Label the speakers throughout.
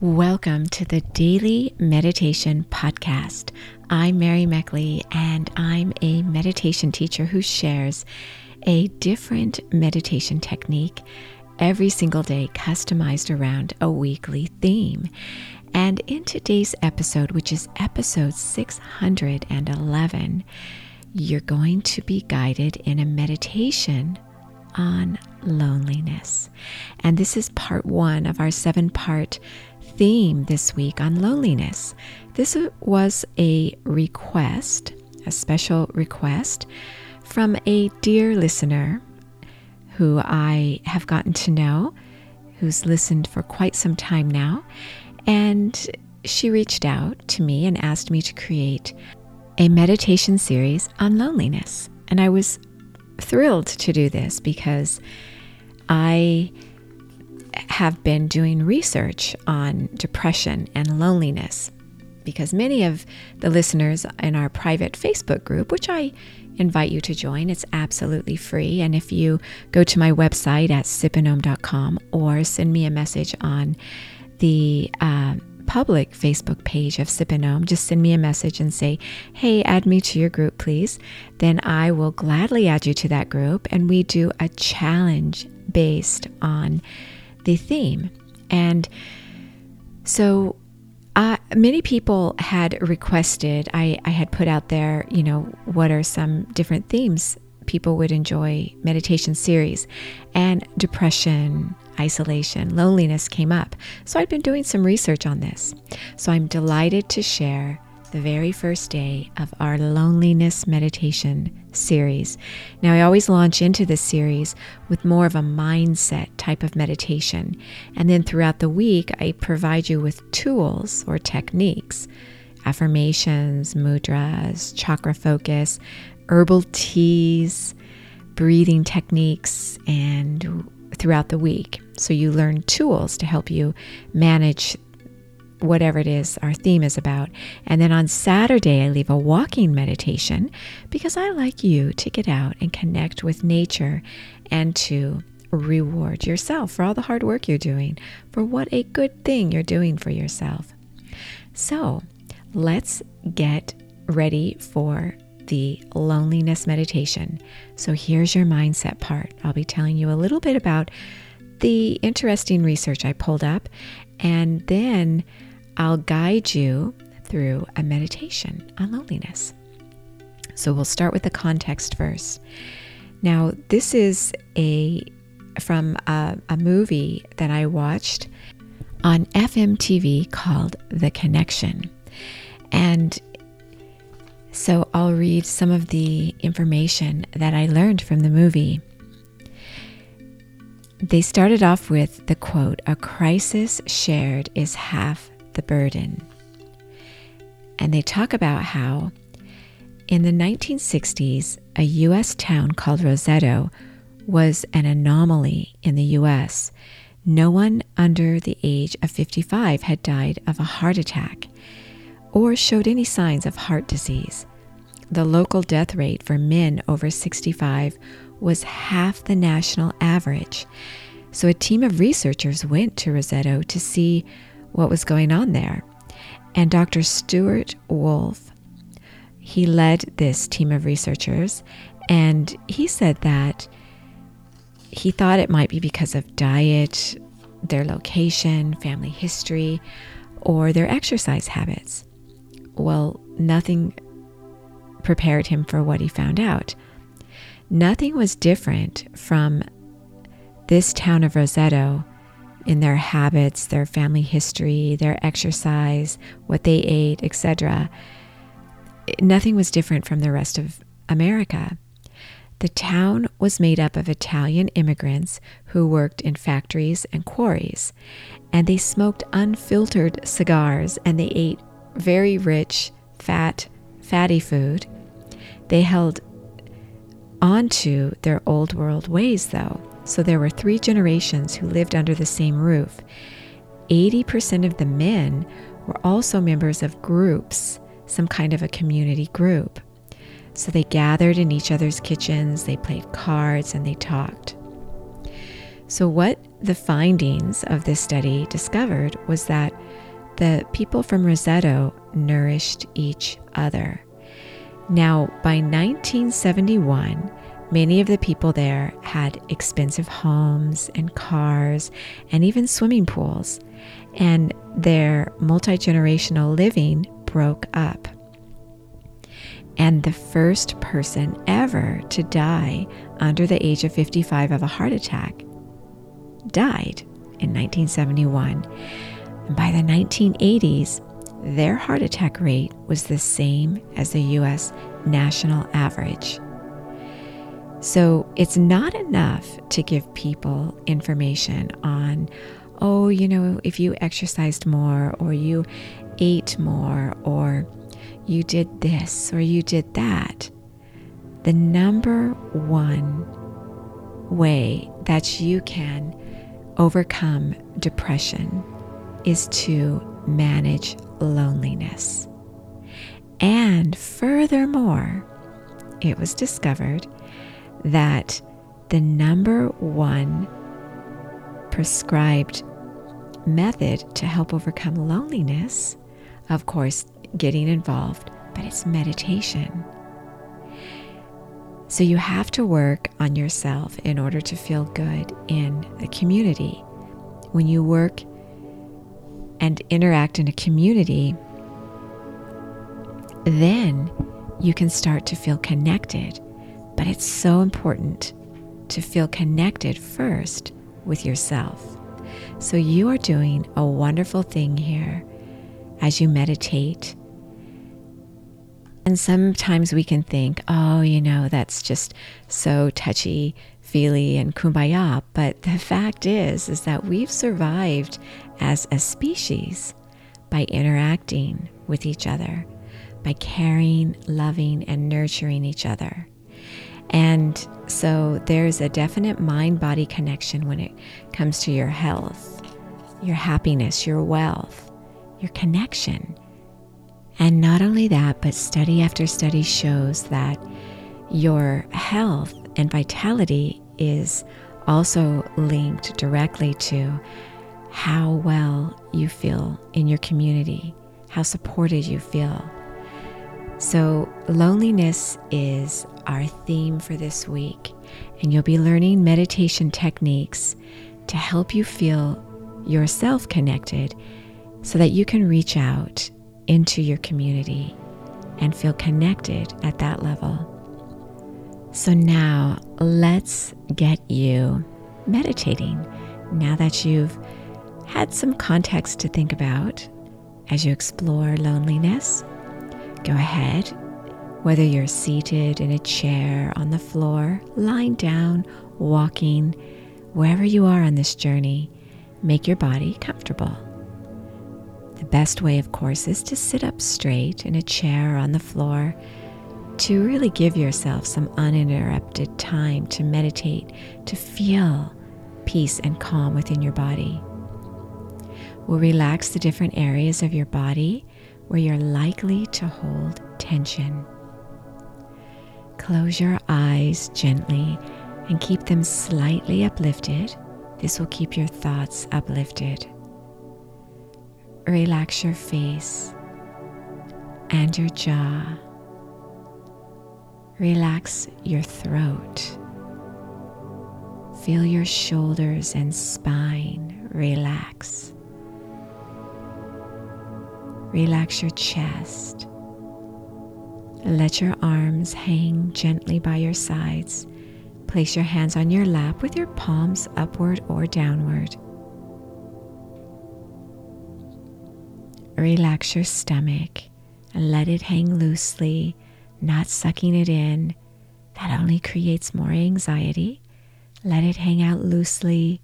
Speaker 1: Welcome to the Daily Meditation Podcast. I'm Mary Meckley, and I'm a meditation teacher who shares a different meditation technique every single day, customized around a weekly theme. And in today's episode, which is episode 611, you're going to be guided in a meditation on loneliness. And this is part one of our seven part theme this week on loneliness. This was a request, a special request from a dear listener who I have gotten to know, who's listened for quite some time now. And she reached out to me and asked me to create a meditation series on loneliness. And I was thrilled to do this because I have been doing research on depression and loneliness because many of the listeners in our private Facebook group, which I invite you to join, it's absolutely free. And if you go to my website at SipandOm.com or send me a message on the uh, public Facebook page of SipandOm, just send me a message and say, hey, add me to your group, please. Then I will gladly add you to that group and we do a challenge based on the theme. And so uh, many people had requested, I, I had put out there, you know, what are some different themes people would enjoy meditation series. And depression, isolation, loneliness came up. So I'd been doing some research on this. So I'm delighted to share the very first day of our loneliness meditation series. Now, I always launch into this series with more of a mindset type of meditation. And then throughout the week, I provide you with tools or techniques affirmations, mudras, chakra focus, herbal teas, breathing techniques, and throughout the week. So you learn tools to help you manage whatever it is our theme is about. And then on Saturday, I leave a walking meditation because I like you to get out and connect with nature and to reward yourself for all the hard work you're doing, for what a good thing you're doing for yourself. So let's get ready for the loneliness meditation. So here's your mindset part. I'll be telling you a little bit about the interesting research I pulled up, and then I'll guide you through a meditation on loneliness. So we'll start with the context first. Now, this is a from a, a movie that I watched on FMTV called The Connection. And so I'll read some of the information that I learned from the movie. They started off with the quote A crisis shared is half the burden. And they talk about how in the 1960s, a U.S. town called Roseto was an anomaly in the U.S. No one under the age of 55 had died of a heart attack or showed any signs of heart disease. The local death rate for men over 65 was half the national average. So a team of researchers went to Roseto to see what was going on there. And Dr. Stewart Wolf, he led this team of researchers, and he said that he thought it might be because of diet, their location, family history, or their exercise habits. Well, nothing prepared him for what he found out. Nothing was different from this town of Roseto in their habits, their family history, their exercise, what they ate, etc. Nothing was different from the rest of America. The town was made up of Italian immigrants who worked in factories and quarries, and they smoked unfiltered cigars and they ate very rich, fat, fatty food. They held onto their old world ways, though. So there were three generations who lived under the same roof. 80% of the men were also members of groups, some kind of a community group. So they gathered in each other's kitchens, they played cards, and they talked. So, what the findings of this study discovered was that the people from Roseto nourished each other. Now, by 1971, many of the people there had expensive homes and cars and even swimming pools, and their multi generational living broke up. And the first person ever to die under the age of 55 of a heart attack died in 1971. And by the 1980s, their heart attack rate was the same as the US national average. So it's not enough to give people information on, oh, you know, if you exercised more or you ate more or you did this or you did that. The number one way that you can overcome depression is to manage loneliness. And furthermore, it was discovered that the number one prescribed method to help overcome loneliness, of course, getting involved, but it's meditation. So you have to work on yourself in order to feel good in the community. When you work and interact in a community, then you can start to feel connected. But it's so important to feel connected first with yourself. So you are doing a wonderful thing here as you meditate and sometimes we can think, oh, you know, that's just so touchy feely and kumbaya. But the fact is, is that we've survived as a species by interacting with each other, by caring, loving, and nurturing each other. And so there's a definite mind body connection when it comes to your health, your happiness, your wealth, your connection and not only that, but study after study shows that your health and vitality is also linked directly to how well you feel in your community, how supported you feel. So, loneliness is our theme for this week, and you'll be learning meditation techniques to help you feel yourself connected so that you can reach out into your community and feel connected at that level. So now let's get you meditating now that you've had some context to think about as you explore loneliness. Go ahead, whether you're seated in a chair, on the floor, lying down, walking, wherever you are on this journey, make your body comfortable. The best way, of course, is to sit up straight in a chair or on the floor to really give yourself some uninterrupted time to meditate, to feel peace and calm within your body. We'll relax the different areas of your body where you're likely to hold tension. Close your eyes gently and keep them slightly uplifted. This will keep your thoughts uplifted relax your face and your jaw. Relax your throat. Feel your shoulders and spine relax. Relax your chest. Let your arms hang gently by your sides. Place your hands on your lap with your palms upward or downward. Relax your stomach and let it hang loosely, not sucking it in. That only creates more anxiety. Let it hang out loosely,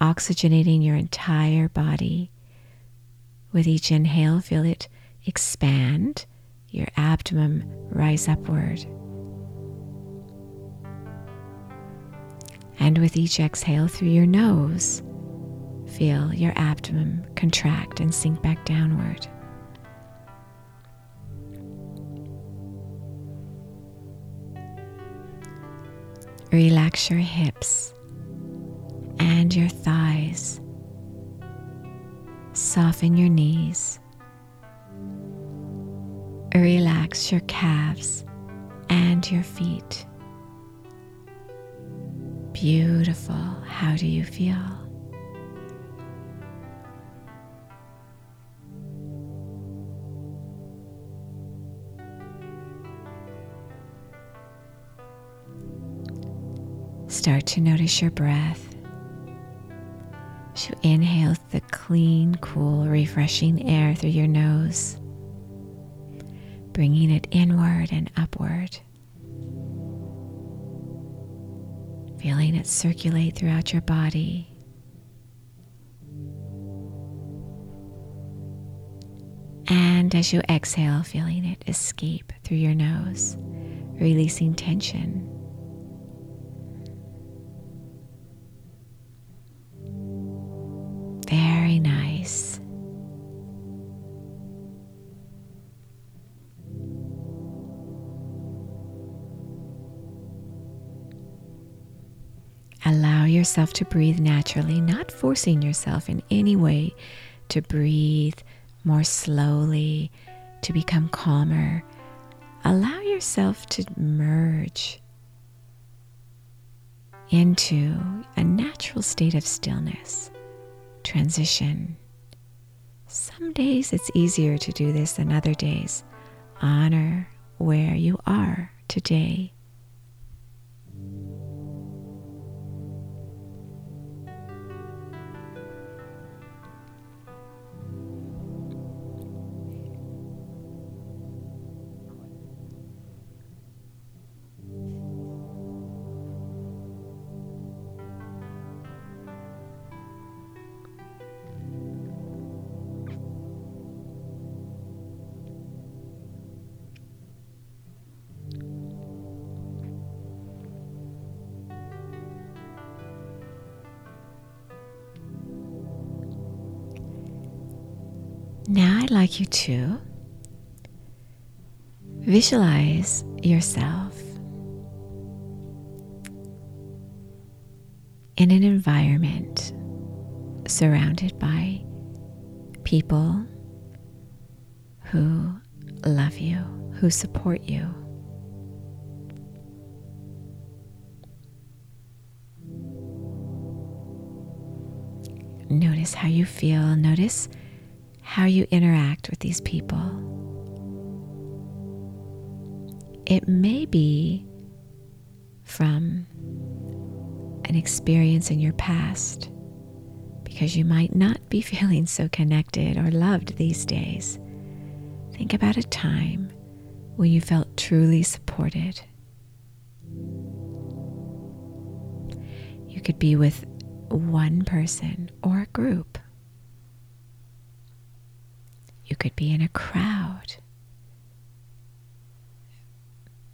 Speaker 1: oxygenating your entire body. With each inhale, feel it expand, your abdomen rise upward. And with each exhale through your nose, Feel your abdomen contract and sink back downward. Relax your hips and your thighs. Soften your knees. Relax your calves and your feet. Beautiful. How do you feel? Start to notice your breath. You inhale the clean, cool, refreshing air through your nose, bringing it inward and upward. Feeling it circulate throughout your body. And as you exhale, feeling it escape through your nose, releasing tension. Yourself to breathe naturally, not forcing yourself in any way to breathe more slowly, to become calmer. Allow yourself to merge into a natural state of stillness transition. Some days it's easier to do this than other days. Honor where you are today. I'd like you to visualize yourself in an environment surrounded by people who love you, who support you. Notice how you feel. Notice how you interact with these people. It may be from an experience in your past because you might not be feeling so connected or loved these days. Think about a time when you felt truly supported. You could be with one person or a group. Could be in a crowd.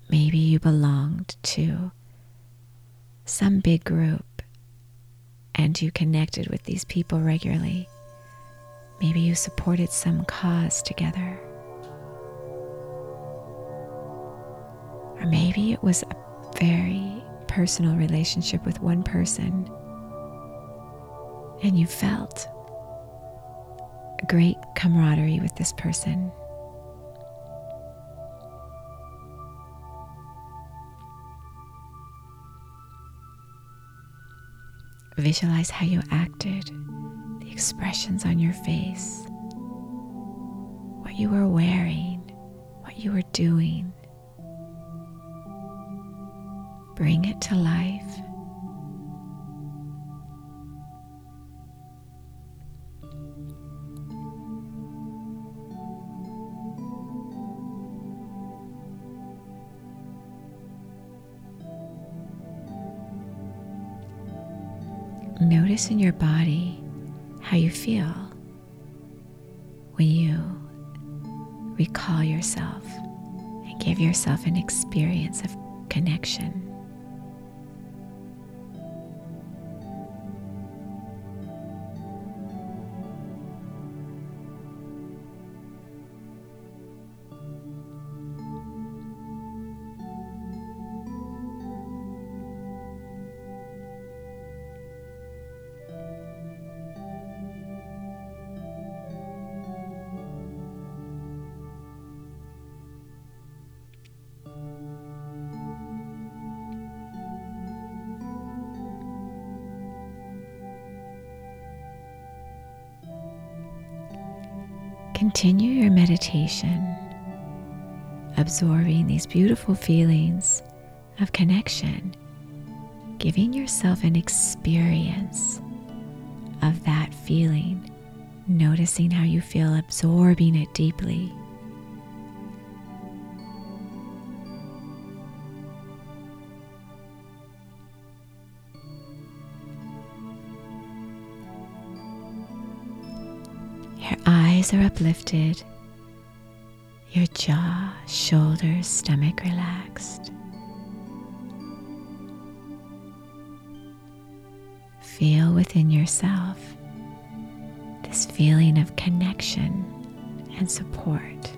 Speaker 1: Maybe you belonged to some big group and you connected with these people regularly. Maybe you supported some cause together. Or maybe it was a very personal relationship with one person and you felt great camaraderie with this person. Visualize how you acted, the expressions on your face, what you were wearing, what you were doing. Bring it to life. Notice in your body how you feel when you recall yourself and give yourself an experience of connection. Continue your meditation, absorbing these beautiful feelings of connection, giving yourself an experience of that feeling, noticing how you feel, absorbing it deeply. Eyes are uplifted, your jaw, shoulders, stomach relaxed. Feel within yourself this feeling of connection and support.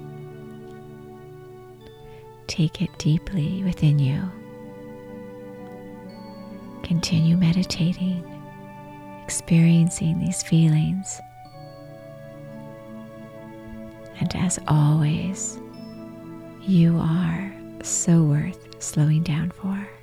Speaker 1: Take it deeply within you. Continue meditating, experiencing these feelings as always, you are so worth slowing down for.